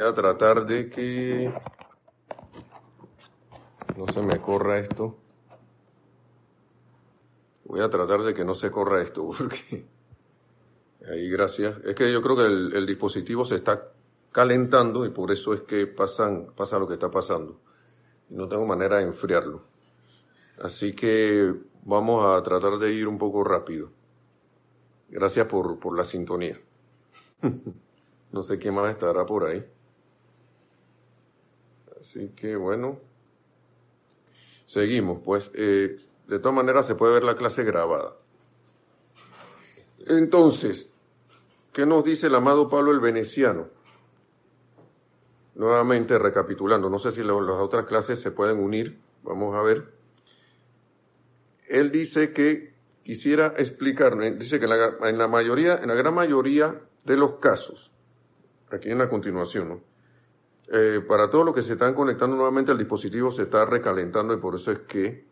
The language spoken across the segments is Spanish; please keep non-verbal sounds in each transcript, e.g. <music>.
A tratar de que no se me corra esto. Voy a tratar de que no se corra esto, <laughs> porque ahí gracias. Es que yo creo que el, dispositivo se está calentando y por eso es que pasa lo que está pasando. No tengo manera de enfriarlo. Así que vamos a tratar de ir un poco rápido. Gracias por, por la sintonía. <laughs> no sé quién más estará por ahí. Así que bueno, seguimos. Pues eh, de todas maneras se puede ver la clase grabada. Entonces, ¿qué nos dice el amado Pablo el Veneciano? Nuevamente recapitulando, no sé si las otras clases se pueden unir, vamos a ver. Él dice que quisiera explicarme, dice que en la, en la mayoría, en la gran mayoría de los casos, aquí en la continuación, ¿no? Eh, para todos los que se están conectando nuevamente al dispositivo se está recalentando y por eso es que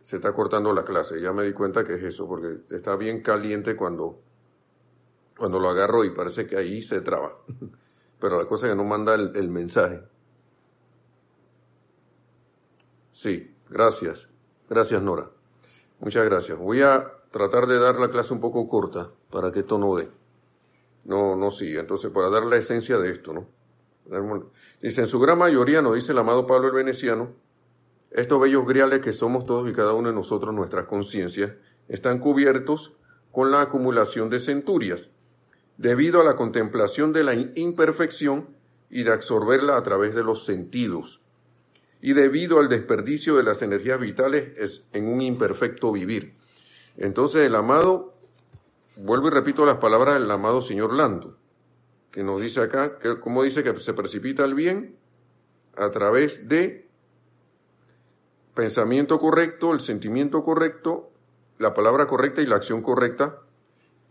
se está cortando la clase. Ya me di cuenta que es eso, porque está bien caliente cuando, cuando lo agarro y parece que ahí se traba. <laughs> Pero la cosa es que no manda el, el mensaje. Sí, gracias. Gracias, Nora. Muchas gracias. Voy a tratar de dar la clase un poco corta para que esto no dé. No, no siga. Entonces, para dar la esencia de esto, ¿no? Dice, en su gran mayoría, nos dice el amado Pablo el Veneciano, estos bellos griales que somos todos y cada uno de nosotros, nuestras conciencias, están cubiertos con la acumulación de centurias, debido a la contemplación de la imperfección y de absorberla a través de los sentidos, y debido al desperdicio de las energías vitales en un imperfecto vivir. Entonces el amado, vuelvo y repito las palabras del amado señor Lando, que nos dice acá, que, como dice que se precipita el bien a través de pensamiento correcto, el sentimiento correcto, la palabra correcta y la acción correcta,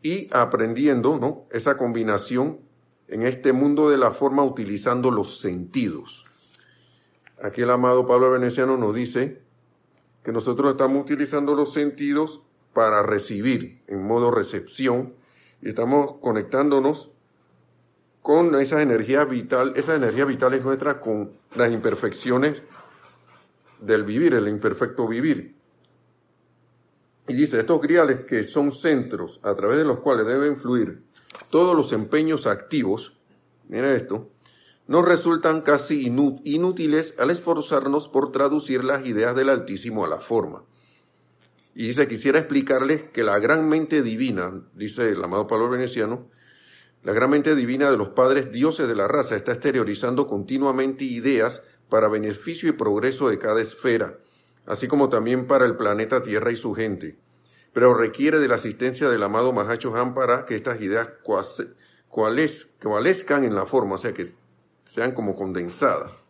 y aprendiendo ¿no? esa combinación en este mundo de la forma utilizando los sentidos. Aquí el amado Pablo Veneciano nos dice que nosotros estamos utilizando los sentidos para recibir en modo recepción y estamos conectándonos con esa energía vital, esa energía vital es nuestra con las imperfecciones del vivir, el imperfecto vivir. Y dice, estos griales que son centros a través de los cuales deben fluir todos los empeños activos, mira esto, nos resultan casi inútiles al esforzarnos por traducir las ideas del Altísimo a la forma. Y dice, quisiera explicarles que la gran mente divina, dice el amado Pablo Veneciano, la gran mente divina de los padres dioses de la raza está exteriorizando continuamente ideas para beneficio y progreso de cada esfera, así como también para el planeta Tierra y su gente. Pero requiere de la asistencia del amado Mahacho Han para que estas ideas coalescan en la forma, o sea, que sean como condensadas.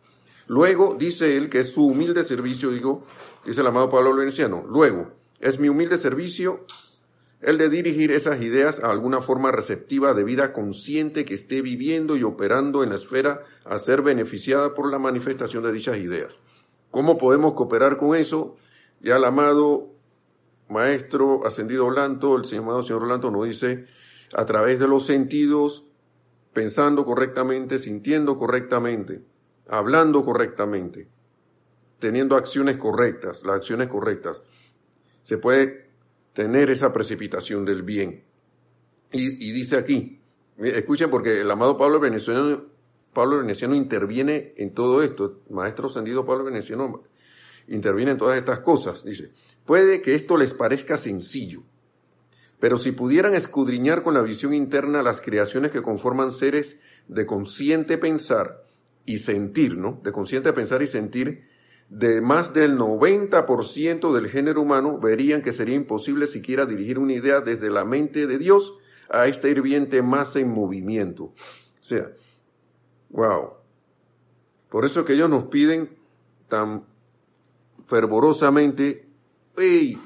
Luego, dice él que es su humilde servicio, digo, dice el amado Pablo Veneciano, luego, es mi humilde servicio el de dirigir esas ideas a alguna forma receptiva de vida consciente que esté viviendo y operando en la esfera a ser beneficiada por la manifestación de dichas ideas. ¿Cómo podemos cooperar con eso? Ya el amado maestro ascendido Blanto, el amado señor Blanto nos dice, a través de los sentidos, pensando correctamente, sintiendo correctamente, hablando correctamente, teniendo acciones correctas, las acciones correctas. Se puede tener esa precipitación del bien. Y, dice aquí, escuchen porque el amado Pablo Veneciano, Pablo Veneciano interviene en todo esto, maestro ascendido Pablo Veneciano interviene en todas estas cosas. Dice, puede que esto les parezca sencillo, pero si pudieran escudriñar con la visión interna las creaciones que conforman seres de consciente pensar y sentir, ¿no? De consciente pensar y sentir, de más del 90% del género humano verían que sería imposible siquiera dirigir una idea desde la mente de Dios a esta hirviente masa en movimiento. O sea, wow. Por eso que ellos nos piden tan fervorosamente, hey,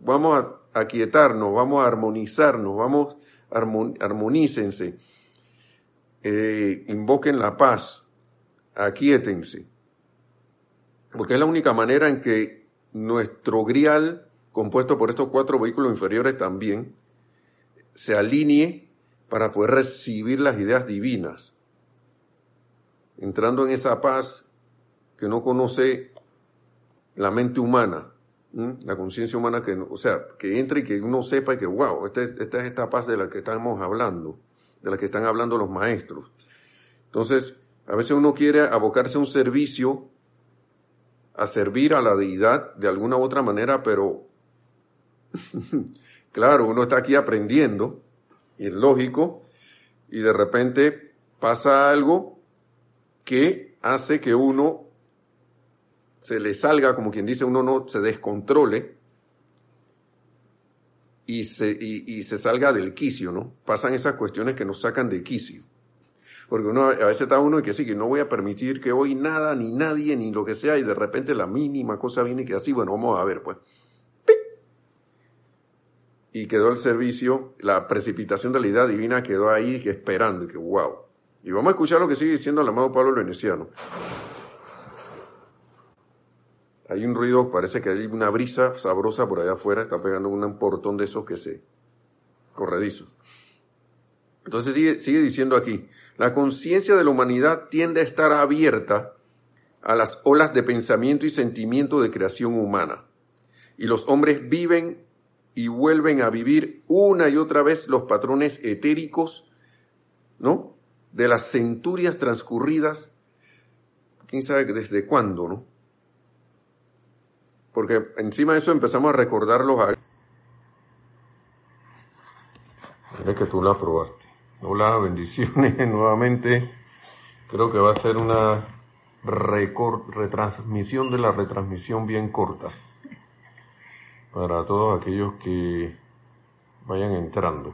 vamos a aquietarnos, vamos a armonizarnos, vamos, armonícense, eh, invoquen la paz, aquíétense porque es la única manera en que nuestro grial, compuesto por estos cuatro vehículos inferiores también, se alinee para poder recibir las ideas divinas. entrando en esa paz que no conoce la mente humana, la conciencia humana que, o sea, que entre y que uno sepa y que, wow, esta es, esta es esta paz de la que estamos hablando, de la que están hablando los maestros. Entonces, a veces uno quiere abocarse a un servicio, a servir a la deidad de alguna u otra manera, pero <laughs> claro, uno está aquí aprendiendo, y es lógico, y de repente pasa algo que hace que uno se le salga, como quien dice, uno no se descontrole y se, y se salga del quicio, ¿no? Pasan esas cuestiones que nos sacan de quicio. Porque uno, a veces está uno y que sí, que no voy a permitir que hoy nada, ni nadie, ni lo que sea, y de repente la mínima cosa viene que así, bueno, vamos a ver, pues. Y quedó el servicio, la precipitación de la idea divina quedó ahí esperando, y que wow. Y vamos a escuchar lo que sigue diciendo el amado Pablo Veneciano. Hay un ruido, parece que hay una brisa sabrosa por allá afuera, está pegando un portón de esos que se corredizos. Entonces sigue, sigue diciendo aquí, la conciencia de la humanidad tiende a estar abierta a las olas de pensamiento y sentimiento de creación humana. Y los hombres viven y vuelven a vivir una y otra vez los patrones etéricos, ¿no? De las centurias transcurridas, quién sabe desde cuándo, ¿no? Porque encima de eso empezamos a recordarlos a... Mira que tú la probaste. Hola, bendiciones <laughs> nuevamente. Creo que va a ser una retransmisión de la retransmisión bien corta para todos aquellos que vayan entrando.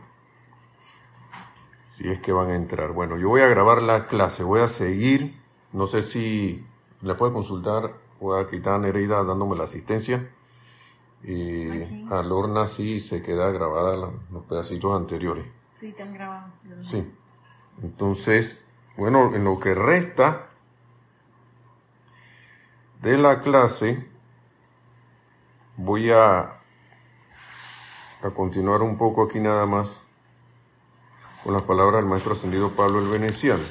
Si es que van a entrar. Bueno, yo voy a grabar la clase, voy a seguir. No sé si le puede consultar, voy a quitar a Nereida dándome la asistencia. Y a Lorna sí se queda grabada los pedacitos anteriores. Sí, te han grabado. Sí. Entonces, bueno, en lo que resta de la clase, voy a, a continuar un poco aquí nada más con las palabras del maestro ascendido Pablo el Veneciano.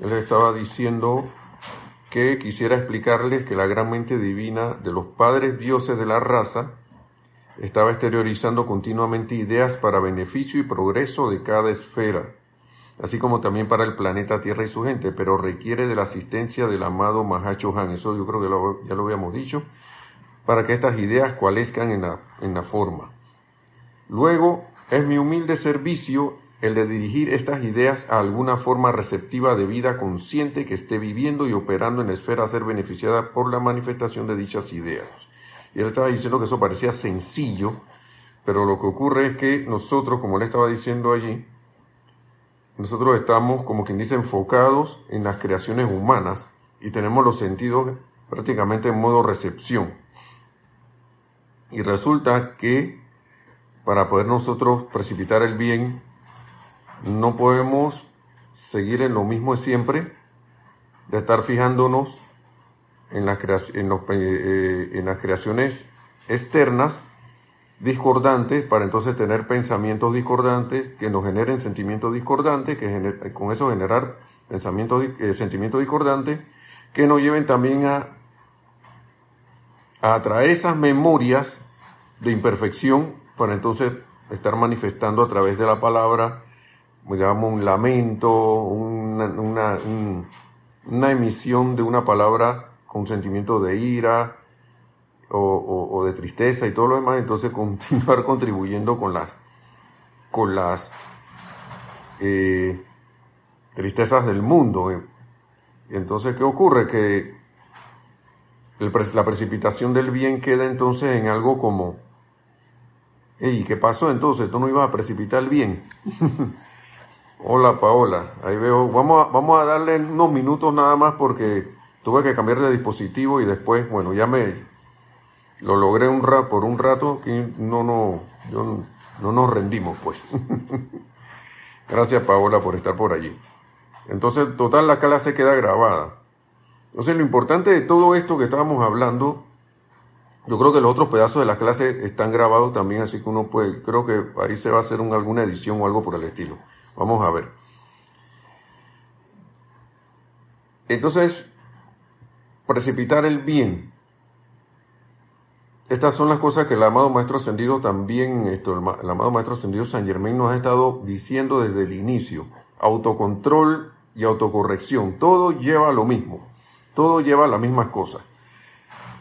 Él estaba diciendo que quisiera explicarles que la gran mente divina de los padres dioses de la raza estaba exteriorizando continuamente ideas para beneficio y progreso de cada esfera, así como también para el planeta Tierra y su gente, pero requiere de la asistencia del amado Mahacho Han, eso yo creo que ya lo habíamos dicho, para que estas ideas cualezcan en la, en la forma. Luego, es mi humilde servicio el de dirigir estas ideas a alguna forma receptiva de vida consciente que esté viviendo y operando en la esfera a ser beneficiada por la manifestación de dichas ideas. Y él estaba diciendo que eso parecía sencillo, pero lo que ocurre es que nosotros, como le estaba diciendo allí, nosotros estamos, como quien dice, enfocados en las creaciones humanas y tenemos los sentidos prácticamente en modo recepción. Y resulta que para poder nosotros precipitar el bien, no podemos seguir en lo mismo de siempre, de estar fijándonos en las, en, los, eh, en las creaciones externas discordantes para entonces tener pensamientos discordantes que nos generen sentimientos discordantes, que con eso generar pensamientos, eh, sentimientos discordantes que nos lleven también a, a esas memorias de imperfección para entonces estar manifestando a través de la palabra, digamos, un lamento, una, una emisión de una palabra con sentimiento de ira o, de tristeza y todo lo demás, entonces <laughs> continuar contribuyendo con las, con las eh, tristezas del mundo. Entonces, ¿qué ocurre? Que la precipitación del bien queda entonces en algo como, ¿y ¿qué pasó entonces? ¿Tú no ibas a precipitar el bien? <laughs> Hola Paola, ahí veo, vamos a, vamos a darle unos minutos nada más porque tuve que cambiar de dispositivo y después, bueno, ya me lo logré un por un rato que no, no, yo, no nos rendimos, pues. <laughs> Gracias, Paola, por estar por allí. Entonces, total, la clase queda grabada. Entonces, lo importante de todo esto que estábamos hablando, yo creo que los otros pedazos de la clase están grabados también, así que uno puede, creo que ahí se va a hacer alguna edición o algo por el estilo. Vamos a ver. entonces, precipitar el bien. Estas son las cosas que el amado Maestro Ascendido también, el amado Maestro Ascendido San Germain nos ha estado diciendo desde el inicio. Autocontrol y autocorrección. Todo lleva a lo mismo. Todo lleva a las mismas cosas.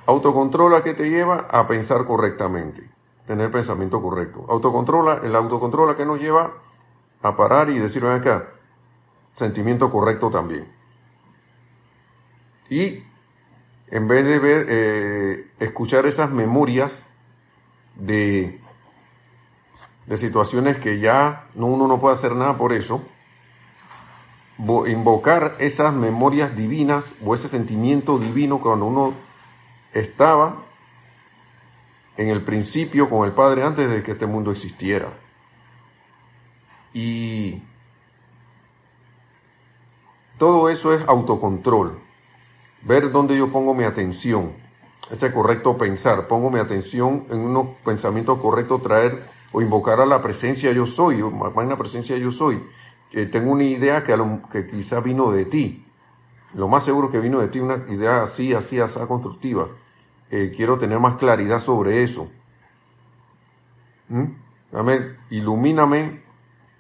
Autocontrol a qué te lleva a pensar correctamente, tener pensamiento correcto. Autocontrola, el autocontrol a qué nos lleva a parar y decir, ven acá, sentimiento correcto también. Y en vez de ver, eh, escuchar esas memorias de, de situaciones que ya no, uno no puede hacer nada por eso, invocar esas memorias divinas o ese sentimiento divino cuando uno estaba en el principio con el Padre antes de que este mundo existiera. Y todo eso es autocontrol ver dónde yo pongo mi atención, ese correcto pensar, pongo mi atención en unos pensamientos correctos, traer o invocar a la presencia yo soy, o más en la presencia yo soy. que tengo una idea que, que quizá vino de ti, lo más seguro que vino de ti, una idea así, así, así constructiva. Eh, quiero tener más claridad sobre eso. ¿Mm? Dame, ilumíname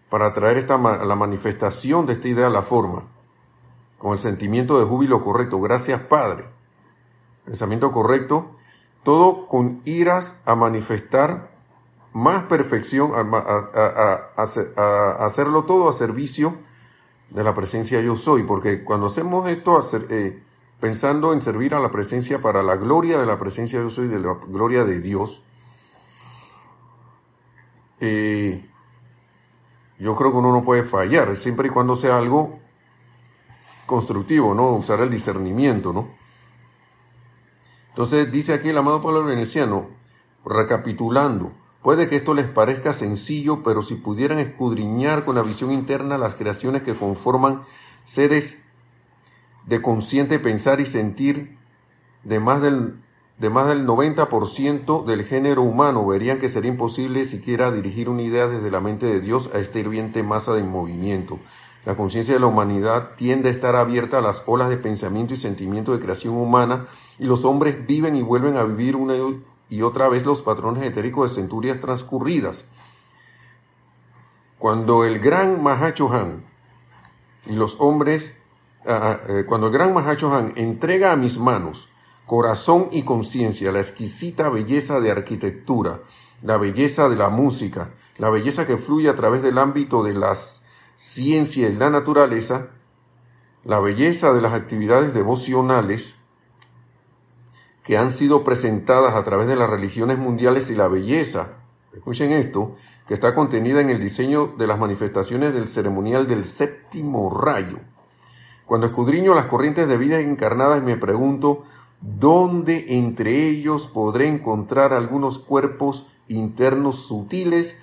para traer esta, la manifestación de esta idea a la forma con el sentimiento de júbilo correcto. Gracias, Padre. Pensamiento correcto. Todo con iras a manifestar más perfección, a, hacerlo todo a servicio de la presencia yo soy. Porque cuando hacemos esto, eh, pensando en servir a la presencia para la gloria de la presencia yo soy, de la gloria de Dios, eh, yo creo que uno no puede fallar, siempre y cuando sea algo constructivo, ¿no? Usar el discernimiento, ¿no? Entonces dice aquí el amado Pablo Veneciano, recapitulando, puede que esto les parezca sencillo, pero si pudieran escudriñar con la visión interna las creaciones que conforman seres de consciente pensar y sentir de más del, de más del 90% del género humano, verían que sería imposible siquiera dirigir una idea desde la mente de Dios a esta hirviente masa de movimiento. La conciencia de la humanidad tiende a estar abierta a las olas de pensamiento y sentimiento de creación humana y los hombres viven y vuelven a vivir una y otra vez los patrones etéricos de centurias transcurridas. Cuando el gran Mahacho Han y los hombres, ah, ah, eh, cuando el gran Mahacho Han entrega a mis manos corazón y conciencia la exquisita belleza de arquitectura, la belleza de la música, la belleza que fluye a través del ámbito de las ciencia y la naturaleza, la belleza de las actividades devocionales que han sido presentadas a través de las religiones mundiales y la belleza, escuchen esto, que está contenida en el diseño de las manifestaciones del ceremonial del séptimo rayo. Cuando escudriño las corrientes de vida encarnadas me pregunto, ¿dónde entre ellos podré encontrar algunos cuerpos internos sutiles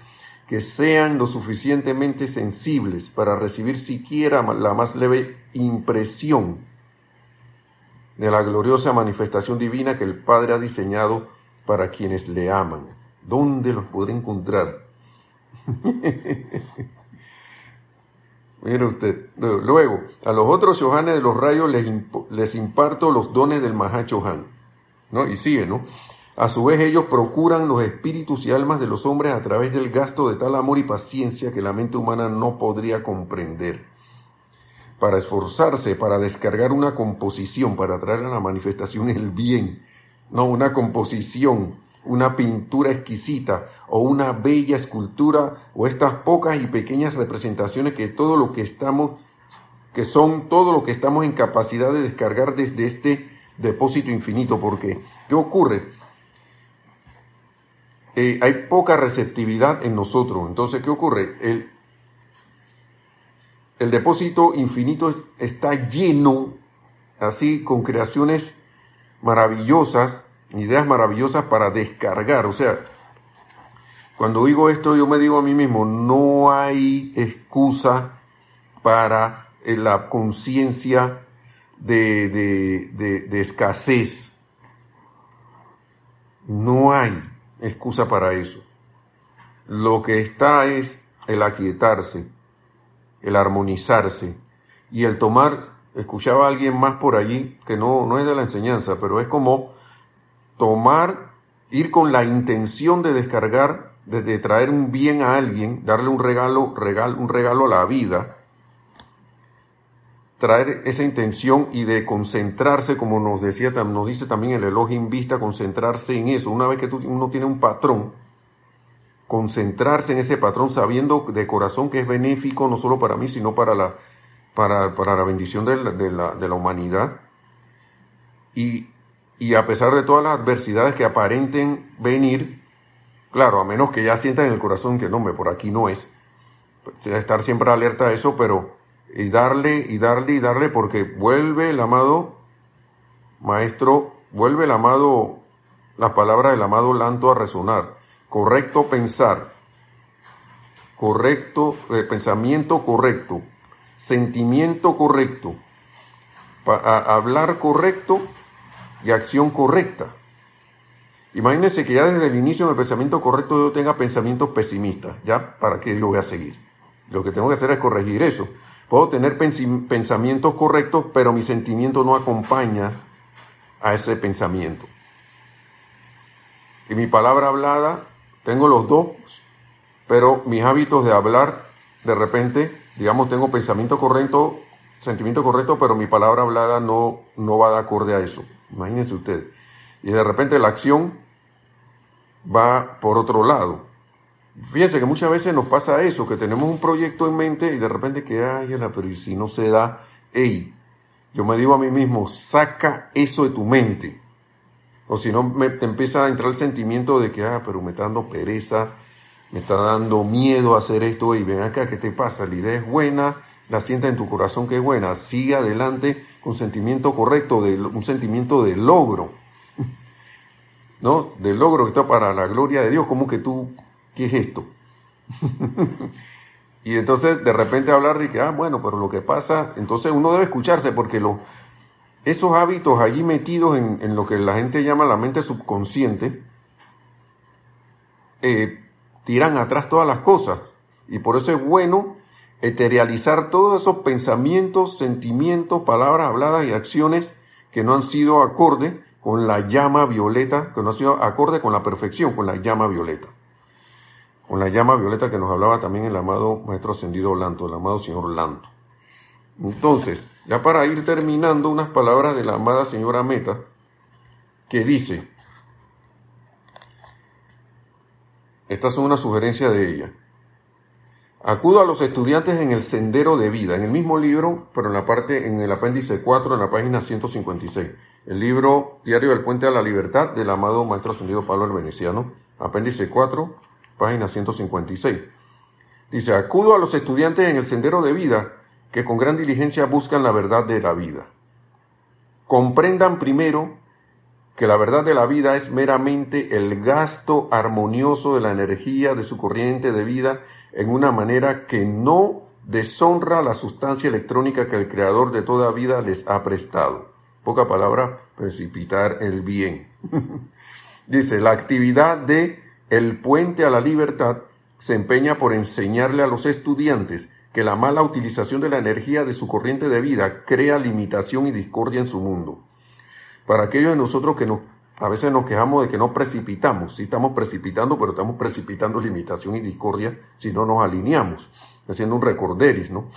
que sean lo suficientemente sensibles para recibir siquiera la más leve impresión de la gloriosa manifestación divina que el Padre ha diseñado para quienes le aman. ¿Dónde los podré encontrar? <laughs> Mire usted. Luego, a los otros Johanes de los rayos les, imparto los dones del Mahachohan. ¿No? Y sigue, ¿no? A su vez ellos procuran los espíritus y almas de los hombres a través del gasto de tal amor y paciencia que la mente humana no podría comprender. Para esforzarse, para descargar una composición, para traer a la manifestación el bien, no una composición, una pintura exquisita o una bella escultura o estas pocas y pequeñas representaciones que todo lo que estamos que son todo lo que estamos en capacidad de descargar desde este depósito infinito porque ¿qué ocurre? Eh, hay poca receptividad en nosotros. Entonces, ¿qué ocurre? El, depósito infinito está lleno, así, con creaciones maravillosas, ideas maravillosas para descargar. O sea, cuando digo esto, yo me digo a mí mismo, no hay excusa para eh, la conciencia de, de escasez. No hay excusa para eso. Lo que está es el aquietarse, el armonizarse y el tomar escuchaba a alguien más por allí, que no, no es de la enseñanza, pero es como tomar, ir con la intención de descargar, de, traer un bien a alguien, darle un regalo, regalo, un regalo a la vida, traer esa intención y de concentrarse, como nos decía, nos dice también el Elohim Vista, concentrarse en eso. Una vez que uno tiene un patrón, concentrarse en ese patrón sabiendo de corazón que es benéfico no solo para mí, sino para la, para, la bendición de la, de la, humanidad. Y, y, a pesar de todas las adversidades que aparenten venir, claro, a menos que ya sientan en el corazón que no, me por aquí no es, pues, estar siempre alerta a eso, pero y darle y darle y darle porque vuelve el amado maestro, vuelve el amado, las palabras del amado Lanto a resonar correcto pensar, correcto eh, pensamiento correcto, sentimiento correcto, hablar correcto y acción correcta. Imagínense que ya desde el inicio del pensamiento correcto yo tenga pensamientos pesimistas, ya para qué lo voy a seguir. Lo que tengo que hacer es corregir eso. Puedo tener pensamientos correctos, pero mi sentimiento no acompaña a ese pensamiento. Y mi palabra hablada tengo los dos, pero mis hábitos de hablar, de repente, digamos, tengo pensamiento correcto, sentimiento correcto, pero mi palabra hablada no, no va de acorde a eso. Imagínense ustedes. Y de repente la acción va por otro lado. Fíjense que muchas veces nos pasa eso, que tenemos un proyecto en mente y de repente que, ay, pero si no se da, hey, yo me digo a mí mismo, saca eso de tu mente. O si no, te empieza a entrar el sentimiento de que, ah, pero me está dando pereza, me está dando miedo hacer esto, y ven acá, ¿qué te pasa? La idea es buena, la sienta en tu corazón que es buena, sigue adelante con sentimiento correcto, de, un sentimiento de logro, <laughs> ¿no? De logro que está para la gloria de Dios, como que tú, ¿qué es esto? <laughs> y entonces de repente hablar de que, ah, bueno, pero lo que pasa, entonces uno debe escucharse porque esos hábitos allí metidos en, lo que la gente llama la mente subconsciente, eh, tiran atrás todas las cosas. Y por eso es bueno eterializar todos esos pensamientos, sentimientos, palabras habladas y acciones que no han sido acorde con la llama violeta, que no han sido acorde con la perfección, con la llama violeta. Con la llama violeta que nos hablaba también el amado Maestro Ascendido Lanto, el amado Señor Lanto. Entonces, ya para ir terminando, unas palabras de la amada señora Meta, que dice, estas son una sugerencia de ella, acudo a los estudiantes en el sendero de vida, en el mismo libro, pero en la parte, en el apéndice 4, en la página 156, el libro Diario del Puente a la Libertad del amado Maestro Ascendido Pablo el Veneciano, apéndice 4, página 156. Dice, acudo a los estudiantes en el sendero de vida, que con gran diligencia buscan la verdad de la vida. Comprendan primero que la verdad de la vida es meramente el gasto armonioso de la energía de su corriente de vida en una manera que no deshonra la sustancia electrónica que el creador de toda vida les ha prestado. Poca palabra, precipitar el bien. <laughs> Dice, la actividad de el puente a la libertad se empeña por enseñarle a los estudiantes que la mala utilización de la energía de su corriente de vida crea limitación y discordia en su mundo. Para aquellos de nosotros que a veces nos quejamos de que no precipitamos, sí estamos precipitando, pero estamos precipitando limitación y discordia si no nos alineamos, haciendo un recorderis, ¿no?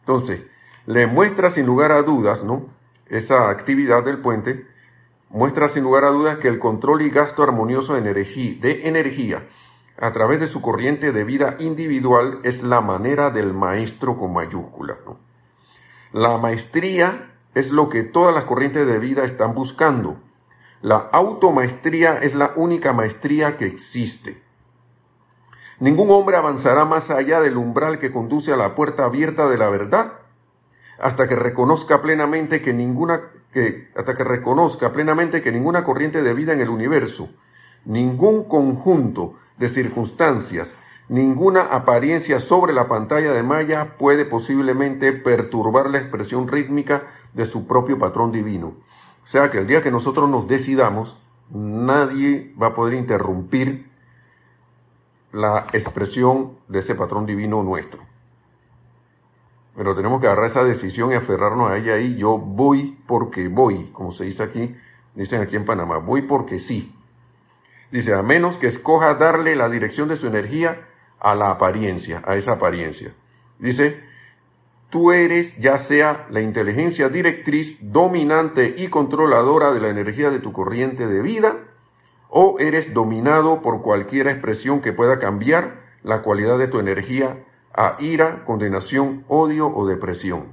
Entonces, le muestra sin lugar a dudas, ¿no? Esa actividad del puente muestra sin lugar a dudas que el control y gasto armonioso de energía, de energía a través de su corriente de vida individual es la manera del maestro con mayúsculas. La maestría es lo que todas las corrientes de vida están buscando. La automaestría es la única maestría que existe. Ningún hombre avanzará más allá del umbral que conduce a la puerta abierta de la verdad hasta que reconozca plenamente que ninguna hasta que reconozca plenamente que ninguna corriente de vida en el universo, ningún conjunto de circunstancias, ninguna apariencia sobre la pantalla de malla puede posiblemente perturbar la expresión rítmica de su propio patrón divino. O sea que el día que nosotros nos decidamos, nadie va a poder interrumpir la expresión de ese patrón divino nuestro. Pero tenemos que agarrar esa decisión y aferrarnos a ella y yo voy porque voy, como se dice aquí, dicen aquí en Panamá, voy porque sí. Dice, a menos que escoja darle la dirección de su energía a la apariencia, a esa apariencia. Dice, tú eres ya sea la inteligencia directriz, dominante y controladora de la energía de tu corriente de vida, o eres dominado por cualquier expresión que pueda cambiar la cualidad de tu energía a ira, condenación, odio o depresión.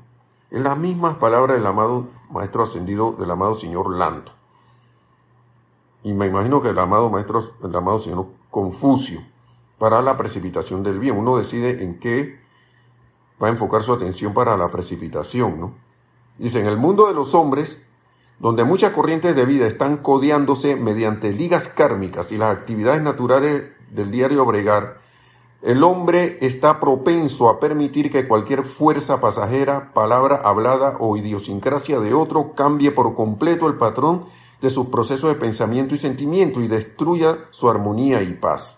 Es las mismas palabras del amado Maestro Ascendido, del amado Señor Lanto. Y me imagino que el amado Maestro, el amado Señor Confucio, para la precipitación del bien. Uno decide en qué va a enfocar su atención para la precipitación, ¿no? Dice, en el mundo de los hombres, donde muchas corrientes de vida están codeándose mediante ligas kármicas y las actividades naturales del diario bregar, el hombre está propenso a permitir que cualquier fuerza pasajera, palabra hablada o idiosincrasia de otro cambie por completo el patrón de sus procesos de pensamiento y sentimiento y destruya su armonía y paz.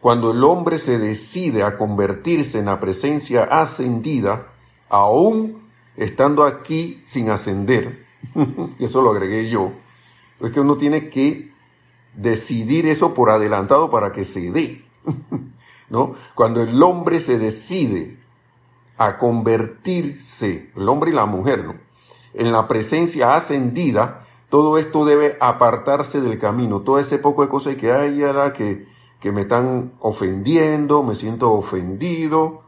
Cuando el hombre se decide a convertirse en la presencia ascendida, aún estando aquí sin ascender, <laughs> eso lo agregué yo, es que uno tiene que decidir eso por adelantado para que se dé. <laughs> ¿no? Cuando el hombre se decide a convertirse, el hombre y la mujer, ¿no? En la presencia ascendida, todo esto debe apartarse del camino. Todo ese poco de cosas que hay ahora que, que me están ofendiendo, me siento ofendido,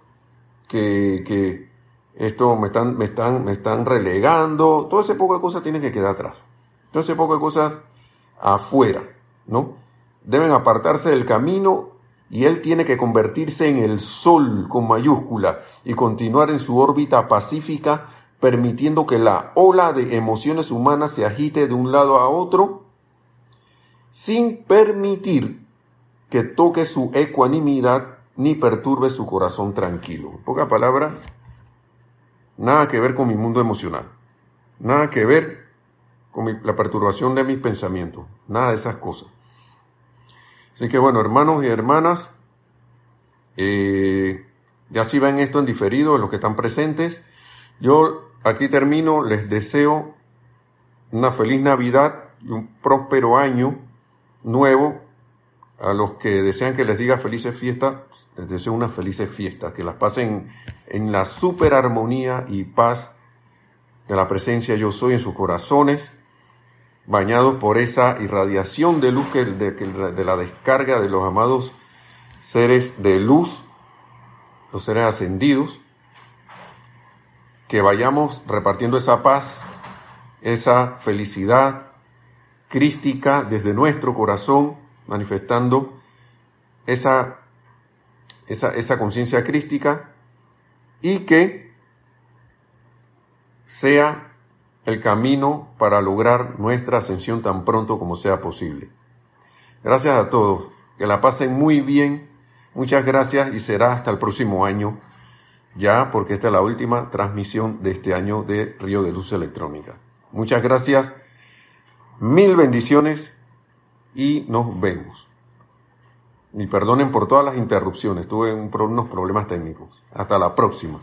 que, que esto me están, me están, me están relegando, todo ese poco de cosas tienen que quedar atrás. Todo ese poco de cosas afuera, ¿no? Deben apartarse del camino y él tiene que convertirse en el sol con mayúscula y continuar en su órbita pacífica, permitiendo que la ola de emociones humanas se agite de un lado a otro, sin permitir que toque su ecuanimidad ni perturbe su corazón tranquilo. En poca palabra, nada que ver con mi mundo emocional, nada que ver con la perturbación de mis pensamientos, nada de esas cosas. Así que bueno, hermanos y hermanas, eh, ya si ven esto en diferido, los que están presentes, yo aquí termino, les deseo una feliz Navidad y un próspero año nuevo. A los que desean que les diga felices fiestas, les deseo unas felices fiestas, que las pasen en la super armonía y paz de la presencia yo soy en sus corazones bañados por esa irradiación de luz que, de, la descarga de los amados seres de luz, los seres ascendidos, que vayamos repartiendo esa paz, esa felicidad crística desde nuestro corazón, manifestando esa, esa, esa conciencia crística y que sea el camino para lograr nuestra ascensión tan pronto como sea posible. Gracias a todos, que la pasen muy bien, muchas gracias y será hasta el próximo año, ya porque esta es la última transmisión de este año de Río de Luz Electrónica. Muchas gracias, mil bendiciones y nos vemos. Y perdonen por todas las interrupciones, tuve unos problemas técnicos. Hasta la próxima.